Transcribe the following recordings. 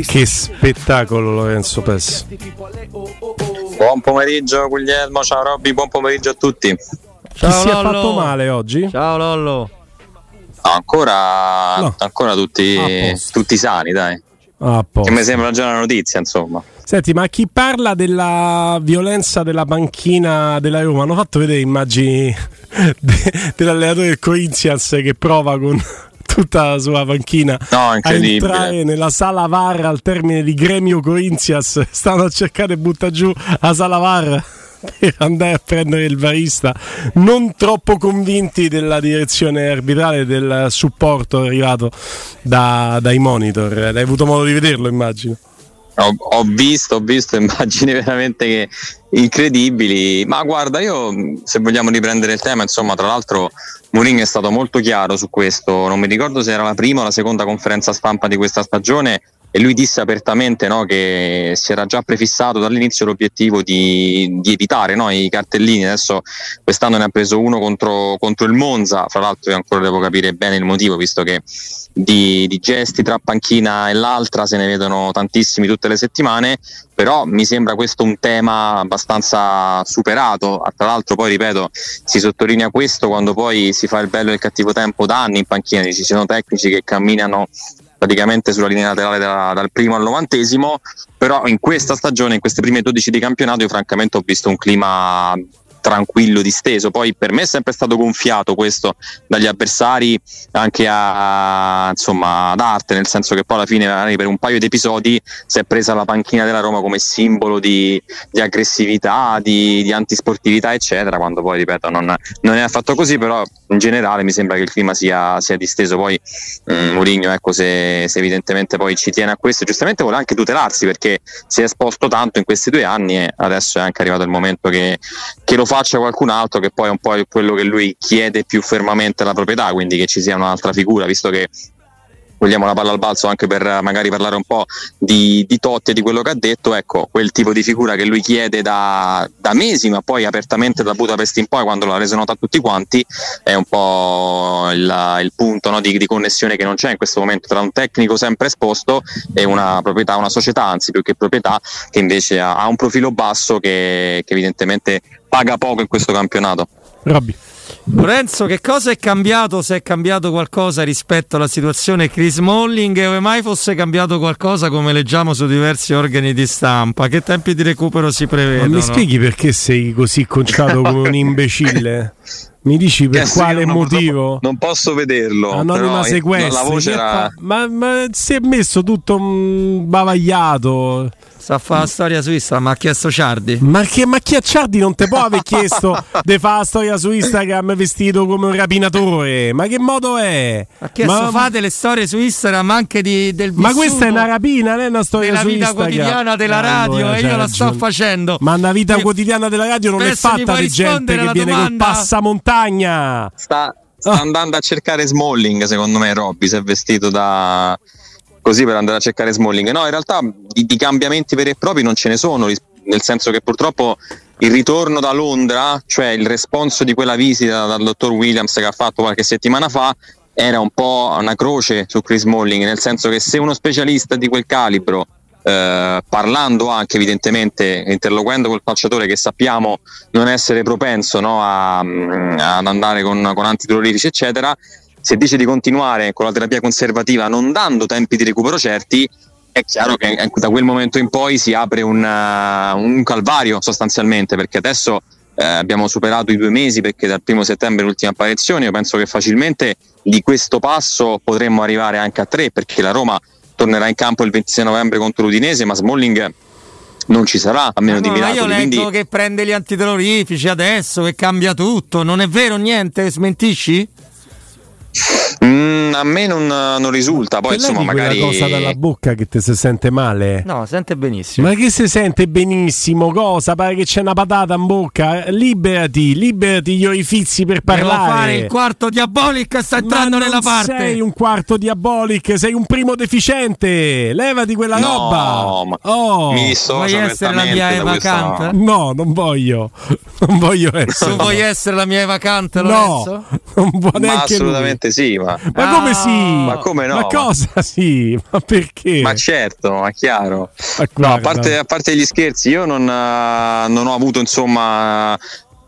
Che spettacolo Lorenzo Pes. Buon pomeriggio Guglielmo, ciao Robby, buon pomeriggio a tutti. Ciao, Chi si Lollo. è fatto male oggi? Ciao Lollo. No, ancora, no. ancora tutti, tutti, sani, dai. che mi sembra già una notizia, insomma. Senti, ma chi parla della violenza della panchina della Roma hanno fatto vedere immagini de- dell'allenatore del Corinthians che prova con tutta la sua panchina no, a entrare nella sala VAR al termine di Gremio Corinthians. Stanno a cercare di buttare giù la sala VAR per andare a prendere il varista non troppo convinti della direzione arbitrale del supporto arrivato da, dai monitor. Hai avuto modo di vederlo immagino ho, ho, visto, ho visto immagini veramente incredibili, ma guarda, io se vogliamo riprendere il tema, insomma, tra l'altro Mourinho è stato molto chiaro su questo, non mi ricordo se era la prima o la seconda conferenza stampa di questa stagione e lui disse apertamente no, che si era già prefissato dall'inizio l'obiettivo di, di evitare no, i cartellini. Adesso quest'anno ne ha preso uno contro, contro, il Monza, fra l'altro io ancora devo capire bene il motivo, visto che di, di gesti tra panchina e l'altra se ne vedono tantissimi tutte le settimane, però mi sembra questo un tema abbastanza superato. Tra l'altro poi ripeto, si sottolinea questo quando poi si fa il bello e il cattivo tempo da anni in panchina, ci sono tecnici che camminano praticamente sulla linea laterale da, dal primo al novantesimo, però in questa stagione, in queste prime 12 di campionato, io francamente ho visto un clima tranquillo, disteso. Poi per me è sempre stato gonfiato questo dagli avversari anche a, insomma, ad arte, nel senso che poi alla fine per un paio di episodi si è presa la panchina della Roma come simbolo di, di aggressività, di, di, antisportività, eccetera, quando poi, ripeto, non, non, è affatto così, però in generale mi sembra che il clima sia, sia disteso. Poi um, Mourinho, ecco, se, se, evidentemente poi ci tiene a questo, giustamente vuole anche tutelarsi perché si è esposto tanto in questi due anni e adesso è anche arrivato il momento che, che lo fa faccia qualcun altro che poi è un po' quello che lui chiede più fermamente alla proprietà, quindi che ci sia un'altra figura, visto che vogliamo la palla al balzo anche per magari parlare un po' di, di Totti e di quello che ha detto, ecco, quel tipo di figura che lui chiede da, da mesi, ma poi apertamente da Budapest in poi, quando l'ha reso nota a tutti quanti, è un po' il, il punto no, di, di, connessione che non c'è in questo momento tra un tecnico sempre esposto e una proprietà, una società, anzi più che proprietà, che invece ha, ha un profilo basso che, che evidentemente paga poco in questo campionato. Robby. Lorenzo, che cosa è cambiato? Se è cambiato qualcosa rispetto alla situazione Chris Molling e ove mai fosse cambiato qualcosa come leggiamo su diversi organi di stampa? Che tempi di recupero si prevedono? Ma mi spieghi perché sei così conciato come un imbecille? Mi dici per eh sì, quale motivo? Non posso vederlo. Hanno una sequenza. La voce era... ma, ma si è messo tutto bavagliato. Sta a fare la storia su Instagram, ma ha chiesto Ciardi. Ma, che, ma chi a Ciardi non te può aver chiesto di fare la storia su Instagram vestito come un rapinatore? Ma che modo è? Ha chiesto ma, fate le storie su Instagram anche di, del Ma questa è una rapina, non è una storia su Instagram. La vita quotidiana della radio allora, e io la sto facendo. Ma una vita quotidiana della radio non è fatta di gente che viene col passamontagna. Sta, sta oh. andando a cercare Smalling, secondo me, Robby, si è vestito da così per andare a cercare Smalling. No, in realtà di, di, cambiamenti veri e propri non ce ne sono, nel senso che purtroppo il ritorno da Londra, cioè il responso di quella visita dal dottor Williams che ha fatto qualche settimana fa, era un po' una croce su Chris Smalling, nel senso che se uno specialista di quel calibro eh, parlando anche evidentemente, interloquendo col calciatore che sappiamo non essere propenso no, a, ad andare con, con antidolorifici eccetera, se dice di continuare con la terapia conservativa non dando tempi di recupero certi, è chiaro che da quel momento in poi si apre un, uh, un calvario sostanzialmente, perché adesso eh, abbiamo superato i due mesi perché dal primo settembre l'ultima apparizione, io penso che facilmente di questo passo potremmo arrivare anche a tre, perché la Roma tornerà in campo il 26 novembre contro l'Udinese, ma Smalling non ci sarà a meno no, di miracoli. Io leggo quindi... che prende gli antidolorifici adesso, che cambia tutto, non è vero niente? Smentisci? Mm, a me non, non risulta. Poi, insomma, magari. una cosa dalla bocca che ti si sente male. No, sente benissimo. Ma che si sente benissimo? Cosa? Pare che c'è una patata in bocca. Liberati, liberati gli orifizi per parlare. Devo fare il quarto diabolic. Sta entrando nella parte. Sei un quarto diabolic, sei un primo deficiente. Levati quella no, roba. Ma oh. Mi Vuoi essere la mia Eva Kant? No, non voglio. Non voglio essere. Tu vuoi essere la mia Eva Kant, Lorenzo? No, non vuoi neanche assolutamente lui. sì, ma. Ma come sì? Ma come no? Ma cosa sì? Ma perché? Ma certo, ma chiaro. Ma no, a parte, a parte, gli scherzi, io non, uh, non ho avuto insomma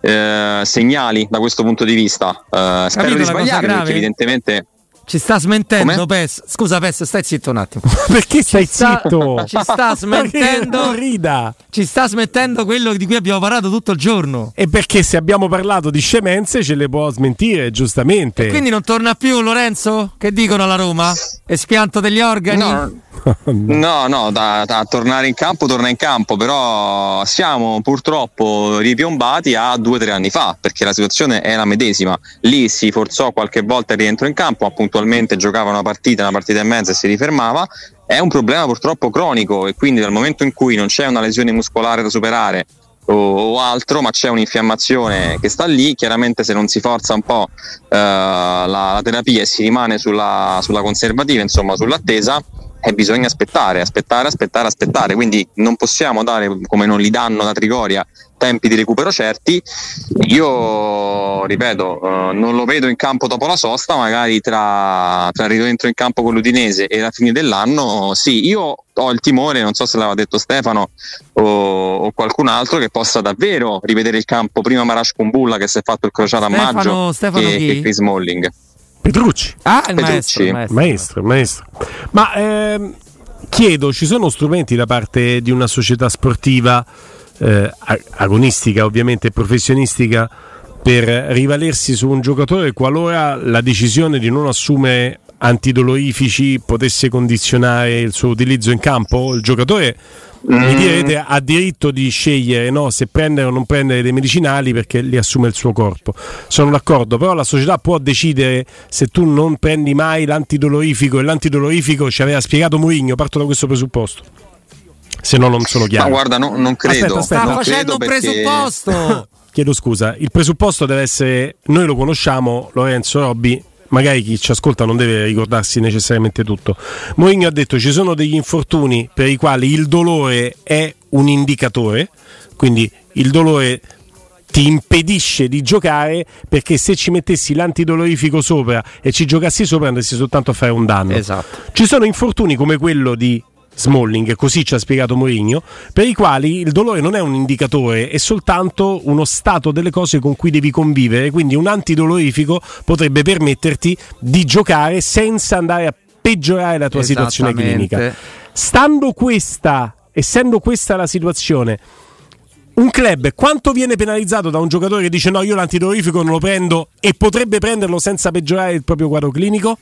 eh, segnali da questo punto di vista. Uh, spero di sbagliare perché evidentemente ci sta smentendo Pes. Scusa Pes, stai zitto un attimo. Perché stai zitto? Ci sta smentendo. rida. Ci sta smettendo quello di cui abbiamo parlato tutto il giorno. E perché se abbiamo parlato di scemenze ce le può smentire, giustamente. E quindi non torna più Lorenzo? Che dicono alla Roma? Espianto degli organi? No. No, no, da, da, tornare in campo torna in campo, però siamo purtroppo ripiombati a due o tre anni fa, perché la situazione è la medesima. Lì si forzò qualche volta il rientro in campo, ma puntualmente giocava una partita, una partita e mezza e si rifermava. È un problema purtroppo cronico e quindi dal momento in cui non c'è una lesione muscolare da superare o, altro, ma c'è un'infiammazione che sta lì, chiaramente se non si forza un po' eh, la, la, terapia e si rimane sulla, sulla conservativa, insomma sull'attesa, e bisogna aspettare, aspettare, aspettare, aspettare. Quindi non possiamo dare, come non li danno da Trigoria, tempi di recupero certi. Io ripeto, uh, non lo vedo in campo dopo la sosta, magari tra, tra il rientro in campo con l'Udinese e la fine dell'anno. Sì, io ho il timore, non so se l'aveva detto Stefano o, o qualcun altro, che possa davvero rivedere il campo prima Marash Kumbulla che si è fatto il crociato a maggio Stefano che, che Chris Molling. Petrucci. Ah, il Petrucci. Maestro, maestro, maestro. Ma ehm, chiedo, ci sono strumenti da parte di una società sportiva eh, agonistica, ovviamente professionistica, per rivalersi su un giocatore qualora la decisione di non assumere antidolorifici potesse condizionare il suo utilizzo in campo? Il giocatore mi mm. direte ha diritto di scegliere no, se prendere o non prendere dei medicinali perché li assume il suo corpo. Sono d'accordo, però la società può decidere se tu non prendi mai l'antidolorifico e l'antidolorifico ci aveva spiegato Mourinho, parto da questo presupposto. Se no non sono chiaro. Ma guarda, no, non credo. Aspetta, aspetta. Sta facendo un perché... presupposto. Chiedo scusa, il presupposto deve essere noi lo conosciamo, Lorenzo Robbi magari chi ci ascolta non deve ricordarsi necessariamente tutto. Mourinho ha detto ci sono degli infortuni per i quali il dolore è un indicatore, quindi il dolore ti impedisce di giocare perché se ci mettessi l'antidolorifico sopra e ci giocassi sopra andresti soltanto a fare un danno. Esatto. Ci sono infortuni come quello di Smalling, così ci ha spiegato Mourinho, per i quali il dolore non è un indicatore, è soltanto uno stato delle cose con cui devi convivere, quindi un antidolorifico potrebbe permetterti di giocare senza andare a peggiorare la tua situazione clinica. Stando questa, essendo questa la situazione, un club quanto viene penalizzato da un giocatore che dice no, io l'antidolorifico non lo prendo e potrebbe prenderlo senza peggiorare il proprio quadro clinico?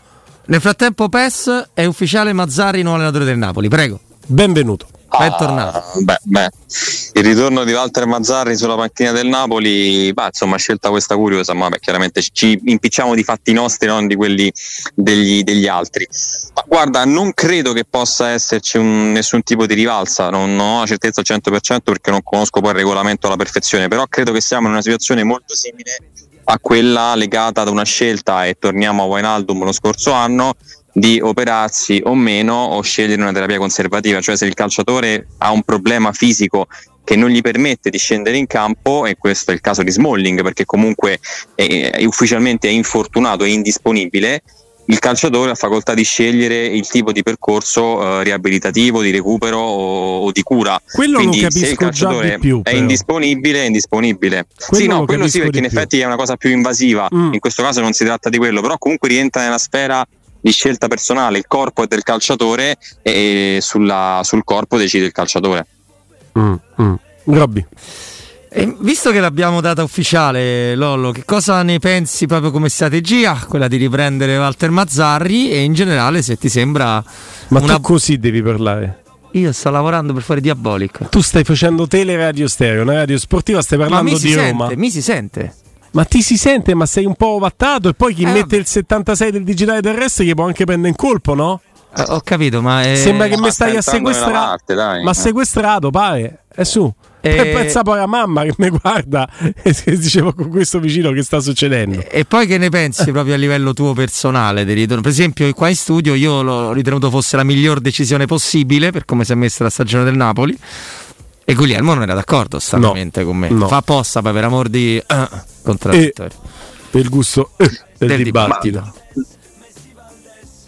Nel frattempo PES è ufficiale Mazzarri, nuovo allenatore del Napoli. Prego. Benvenuto. Bentornato. Ah, beh, beh. Il ritorno di Walter Mazzarri sulla panchina del Napoli, bah, insomma, scelta questa curiosa, ma beh, chiaramente ci impicciamo di fatti nostri, non di quelli degli, degli altri. Ma guarda, non credo che possa esserci un, nessun tipo di rivalsa, non, non, ho la certezza al 100% perché non conosco poi il regolamento alla perfezione, però credo che siamo in una situazione molto simile a quella legata ad una scelta, e torniamo a Wijnaldum lo scorso anno, di operarsi o meno o scegliere una terapia conservativa, cioè se il calciatore ha un problema fisico che non gli permette di scendere in campo, e questo è il caso di Smalling perché comunque è, è ufficialmente è infortunato, è indisponibile, il calciatore ha facoltà di scegliere il tipo di percorso eh, riabilitativo, di recupero o, o, di cura. Quello Quindi lo capisco se il calciatore più, è indisponibile, è indisponibile. Quello sì, no, quello sì, perché in effetti è una cosa più invasiva. Mm. In questo caso non si tratta di quello, però comunque rientra nella sfera di scelta personale. Il corpo è del calciatore e sulla, sul corpo decide il calciatore. Mm, mm. Robby. E visto che l'abbiamo data ufficiale, Lollo, che cosa ne pensi proprio come strategia? Quella di riprendere Walter Mazzarri e in generale se ti sembra... Ma una... tu così devi parlare. Io sto lavorando per fare Diabolic. Tu stai facendo teleradio stereo, una radio sportiva, stai parlando di sente, Roma. Mi si sente. Ma ti si sente, ma sei un po' ovattato e poi chi eh, mette vabbè. il 76 del digitale terrestre gli può anche prendere in colpo, no? Eh, ho capito, ma... È... Sembra che mi stai a sequestrare. Ma sequestrato, pare. È su. E... E pensa poi a mamma che mi guarda e diceva con questo vicino che sta succedendo. E, e poi che ne pensi proprio a livello tuo personale del ritorno? Per esempio, qua in studio io l'ho ritenuto fosse la miglior decisione possibile per come si è messa la stagione del Napoli. E Guglielmo non era d'accordo stranamente no, con me. No. Fa apposta poi per amor di uh, contraddittorio. per il gusto uh, del, del, dibattito. dibattito.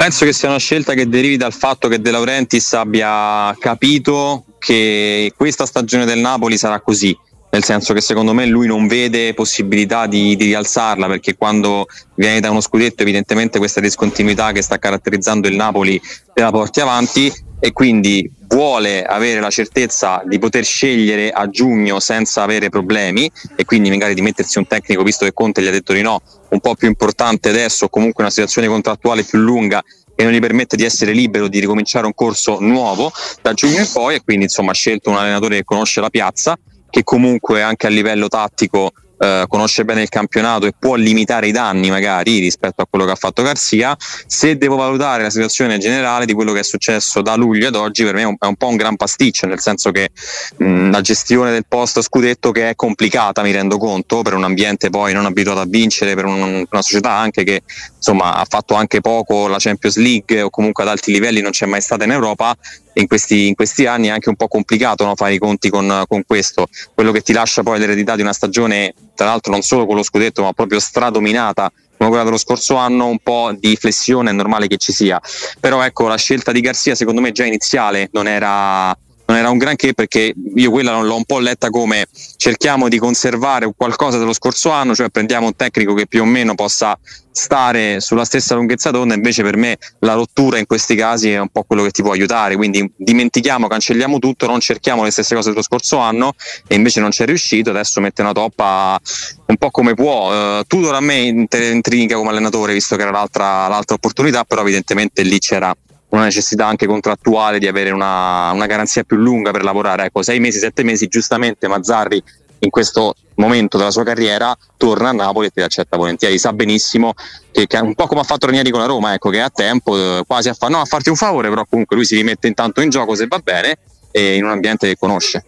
Penso che sia una scelta che derivi dal fatto che De Laurentiis abbia capito che questa stagione del Napoli sarà così, nel senso che secondo me lui non vede possibilità di, di, rialzarla perché quando viene da uno scudetto evidentemente questa discontinuità che sta caratterizzando il Napoli te la porti avanti e quindi vuole avere la certezza di poter scegliere a giugno senza avere problemi e quindi magari di mettersi un tecnico visto che Conte gli ha detto di no un po' più importante adesso o comunque una situazione contrattuale più lunga che non gli permette di essere libero di ricominciare un corso nuovo da giugno in poi e quindi insomma ha scelto un allenatore che conosce la piazza che comunque anche a livello tattico eh, conosce bene il campionato e può limitare i danni magari rispetto a quello che ha fatto Garzia. Se devo valutare la situazione generale di quello che è successo da luglio ad oggi, per me è un, è un po' un gran pasticcio, nel senso che mh, la gestione del post scudetto che è complicata, mi rendo conto, per un ambiente poi non abituato a vincere, per un, una società anche che insomma ha fatto anche poco la Champions League o comunque ad alti livelli non c'è mai stata in Europa in questi, in questi anni è anche un po' complicato no, fare i conti con, con, questo. Quello che ti lascia poi l'eredità di una stagione tra l'altro non solo con lo scudetto ma proprio stradominata come quella dello scorso anno un po' di flessione è normale che ci sia. Però ecco la scelta di Garzia secondo me già iniziale non era non era un granché perché io quella l'ho un po' letta come cerchiamo di conservare qualcosa dello scorso anno, cioè prendiamo un tecnico che più o meno possa stare sulla stessa lunghezza d'onda, invece per me la rottura in questi casi è un po' quello che ti può aiutare, quindi dimentichiamo, cancelliamo tutto, non cerchiamo le stesse cose dello scorso anno e invece non c'è riuscito, adesso mette una toppa un po' come può. Uh, Tudor a me intriga come allenatore, visto che era l'altra, l'altra opportunità, però evidentemente lì c'era una necessità anche contrattuale di avere una, una garanzia più lunga per lavorare. Ecco, sei mesi, sette mesi, giustamente Mazzarri in questo momento della sua carriera torna a Napoli e ti accetta volentieri. Sa benissimo che, che un po' come ha fatto Ranieri con la Roma, ecco, che a tempo eh, quasi a, fa- no, a farti un favore, però comunque lui si rimette intanto in gioco se va bene e in un ambiente che conosce.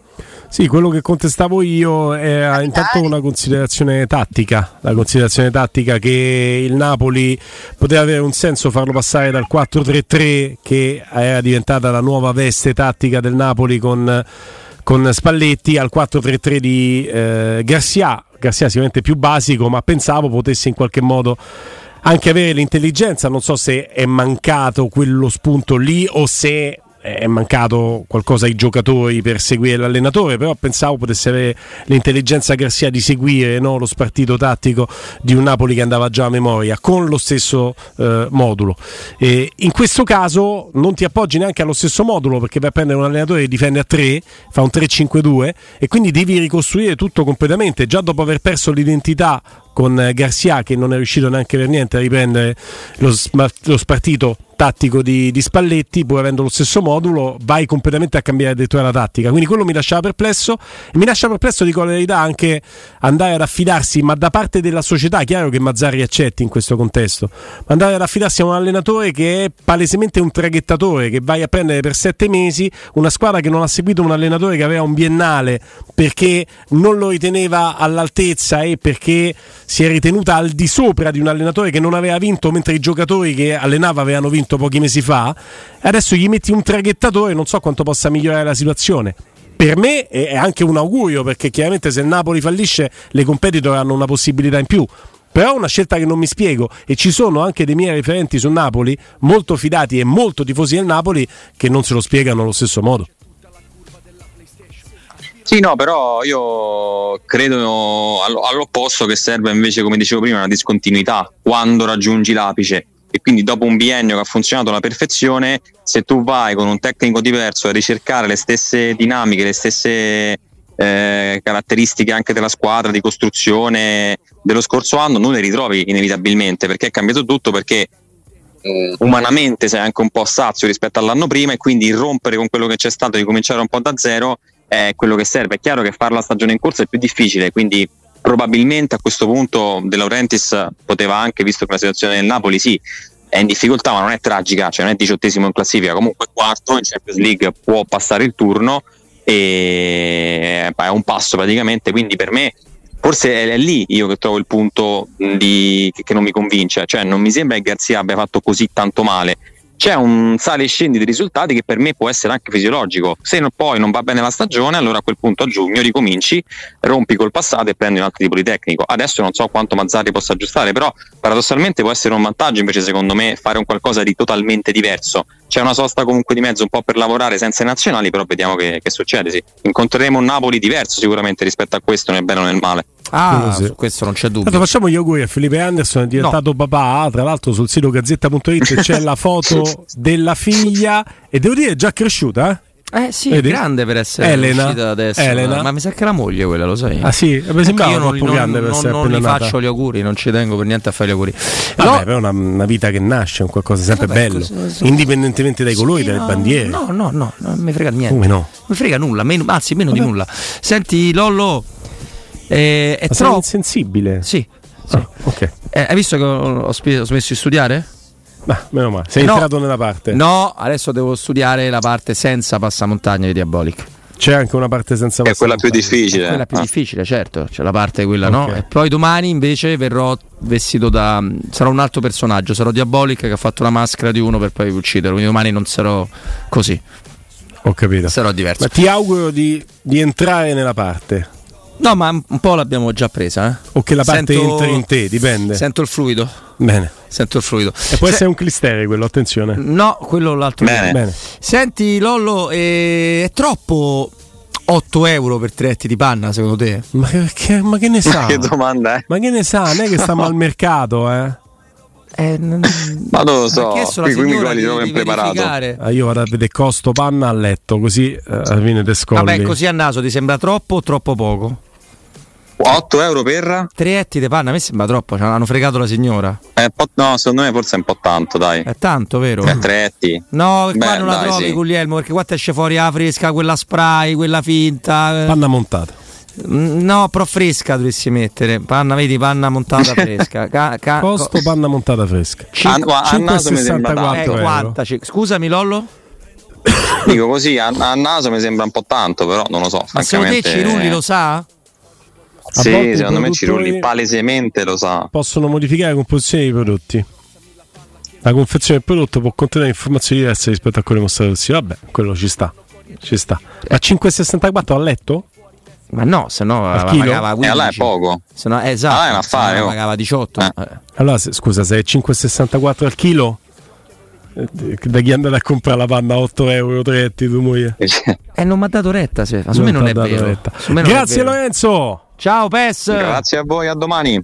Sì, quello che contestavo io è intanto una considerazione tattica, la considerazione tattica che il Napoli poteva avere un senso farlo passare dal 4-3-3 che era diventata la nuova veste tattica del Napoli con, con Spalletti al 4-3-3 di eh, Garcia, Garcia sicuramente più basico, ma pensavo potesse in qualche modo anche avere l'intelligenza, non so se è mancato quello spunto lì o se è mancato qualcosa ai giocatori per seguire l'allenatore, però pensavo potesse avere l'intelligenza Garcia di seguire no, lo spartito tattico di un Napoli che andava già a memoria con lo stesso eh, modulo. E in questo caso non ti appoggi neanche allo stesso modulo perché vai a prendere un allenatore che difende a 3, fa un 3-5-2 e quindi devi ricostruire tutto completamente, già dopo aver perso l'identità con Garcia che non è riuscito neanche per niente a riprendere lo, lo spartito tattico di, di, Spalletti, pur avendo lo stesso modulo, vai completamente a cambiare addirittura la tattica. Quindi quello mi lasciava perplesso. E mi lascia perplesso di la verità anche andare ad affidarsi, ma da parte della società, chiaro che Mazzari accetti in questo contesto, ma andare ad affidarsi a un allenatore che è palesemente un traghettatore, che vai a prendere per sette mesi una squadra che non ha seguito un allenatore che aveva un biennale perché non lo riteneva all'altezza e perché si è ritenuta al di sopra di un allenatore che non aveva vinto mentre i giocatori che allenava avevano vinto pochi mesi fa, adesso gli metti un traghettatore, non so quanto possa migliorare la situazione. Per me è anche un augurio perché chiaramente se il Napoli fallisce le competitor hanno una possibilità in più. Però è una scelta che non mi spiego e ci sono anche dei miei referenti su Napoli, molto fidati e molto tifosi del Napoli, che non se lo spiegano allo stesso modo. Sì, no, però io credo all'opposto che serve invece, come dicevo prima, una discontinuità quando raggiungi l'apice. E quindi dopo un biennio che ha funzionato alla perfezione, se tu vai con un tecnico diverso a ricercare le stesse dinamiche, le stesse eh, caratteristiche anche della squadra, di costruzione dello scorso anno, non le ritrovi inevitabilmente perché è cambiato tutto, perché eh, umanamente sei anche un po' sazio rispetto all'anno prima e quindi rompere con quello che c'è stato e ricominciare un po' da zero è quello che serve. È chiaro che fare la stagione in corsa è più difficile, quindi probabilmente a questo punto De Laurentiis poteva anche, visto che la situazione del Napoli sì, è in difficoltà ma non è tragica, cioè non è diciottesimo in classifica, comunque quarto in Champions League può passare il turno e è un passo praticamente, quindi per me forse è lì io che trovo il punto di, che non mi convince, cioè non mi sembra che Garzia abbia fatto così tanto male c'è un sale e scendi di risultati che per me può essere anche fisiologico. Se poi non va bene la stagione, allora a quel punto a giugno ricominci, rompi col passato e prendi un altro tipo di tecnico. Adesso non so quanto Mazzarri possa aggiustare, però paradossalmente può essere un vantaggio invece secondo me fare un qualcosa di totalmente diverso. C'è una sosta comunque di mezzo un po' per lavorare senza i nazionali, però vediamo che, che succede. Sì. Incontreremo un Napoli diverso sicuramente rispetto a questo, nel bene o nel male. Ah, sì. su questo non c'è dubbio. Allora, facciamo gli auguri a Felipe Anderson, è diventato no. papà. Tra l'altro, sul sito gazzetta.it c'è la foto della figlia e devo dire è già cresciuta. Eh? Sì, Vedi? è grande per essere Elena, uscita adesso. Elena. Ma mi sa che è la moglie quella, lo sai. Ah sì, mi sembrava io non, troppo non, grande per non, essere non appena gli nata. faccio gli auguri, non ci tengo per niente a fare gli auguri. Vabbè, No, però è una, una vita che nasce, un qualcosa sempre Vabbè, bello, cosa- indipendentemente dai colori, dalle no, bandiere. No, no, no, non mi frega niente. Come no? Mi frega nulla, meno- anzi meno di Vabbè. nulla. Senti Lollo, eh, è Ma sei troppo... insensibile. Sì, sì. Ah, ok. Eh, hai visto che ho, ho smesso di studiare? Ma meno male, sei No. entrato nella parte. No, adesso devo studiare la parte senza passamontagna di Diabolic. C'è anche una parte senza È quella più passamontagna. difficile. Quella più Ah. difficile, certo, c'è la parte quella, no? Ok. E poi domani invece verrò vestito da. sarò un altro personaggio, sarò Diabolic che ha fatto la maschera di uno per poi ucciderlo. Quindi domani non sarò così, Ho capito. sarò diverso. Ma ti auguro di, di entrare nella parte. No, ma un po' l'abbiamo già presa, eh? O che la parte Sento- entri in te, dipende. Sento il fluido. Bene. Sento il fluido. E può Se- essere un clistere quello, attenzione. No, quello l'altro. Bene. Bene. Senti, Lollo, eh, è troppo 8 euro per tre etti di panna, secondo te? Ma che, ma che ne sa? Che domanda è? Ma che ne sa? Non è che stiamo al mercato, eh? Eh, n- Ma non lo so, qui, qui mi signora cogli di- proprio di impreparato. verificare. Ah, io vado a vedere costo panna a letto, così eh, alla fine te scolli. Vabbè, così a naso ti sembra troppo o troppo poco? 8 euro per? Tre etti di panna, a me sembra troppo, ci hanno fregato la signora. Po'- no, secondo me forse è un po' tanto, dai. È tanto, vero? Eh, tretti. No, qua Beh, non la trovi sì. Guglielmo, perché qua ti esce fuori la fresca, quella spray, quella finta. eh. Panna montata. Mm, No, però fresca dovresti mettere. Panna, vedi, panna montata fresca. Ca- ca- Costo co- panna montata fresca. Cin- A, a naso mi sembra 5,64 eh, tanto. euro. 40, ci- Scusami, Lollo? Dico così, a, a naso mi sembra un po' tanto, però non lo so. Ma secondo te Cirulli lo sa? A Sì, secondo me Cirulli palesemente lo sa. Possono modificare la composizione dei prodotti. La confezione del prodotto può contenere informazioni diverse rispetto a quelle mostrate sito. Vabbè, quello ci sta. Ci sta. Ma 5,64 a letto? Ma no, se no Al eh, chilo? pagava E 15. allora è poco. Se no, eh, esatto, Ah, è un affare, oh. pagava 18. Eh. eh. Allora, se- scusa, se è 5,64 al chilo, eh, da chi è andato a comprare la panna a 8 euro, 3 tu moglie? E non mi ha dato retta, se- su me non ti è vero. retta. Su me non è Grazie vero. Lorenzo! Ciao Pes! Grazie a voi, a domani.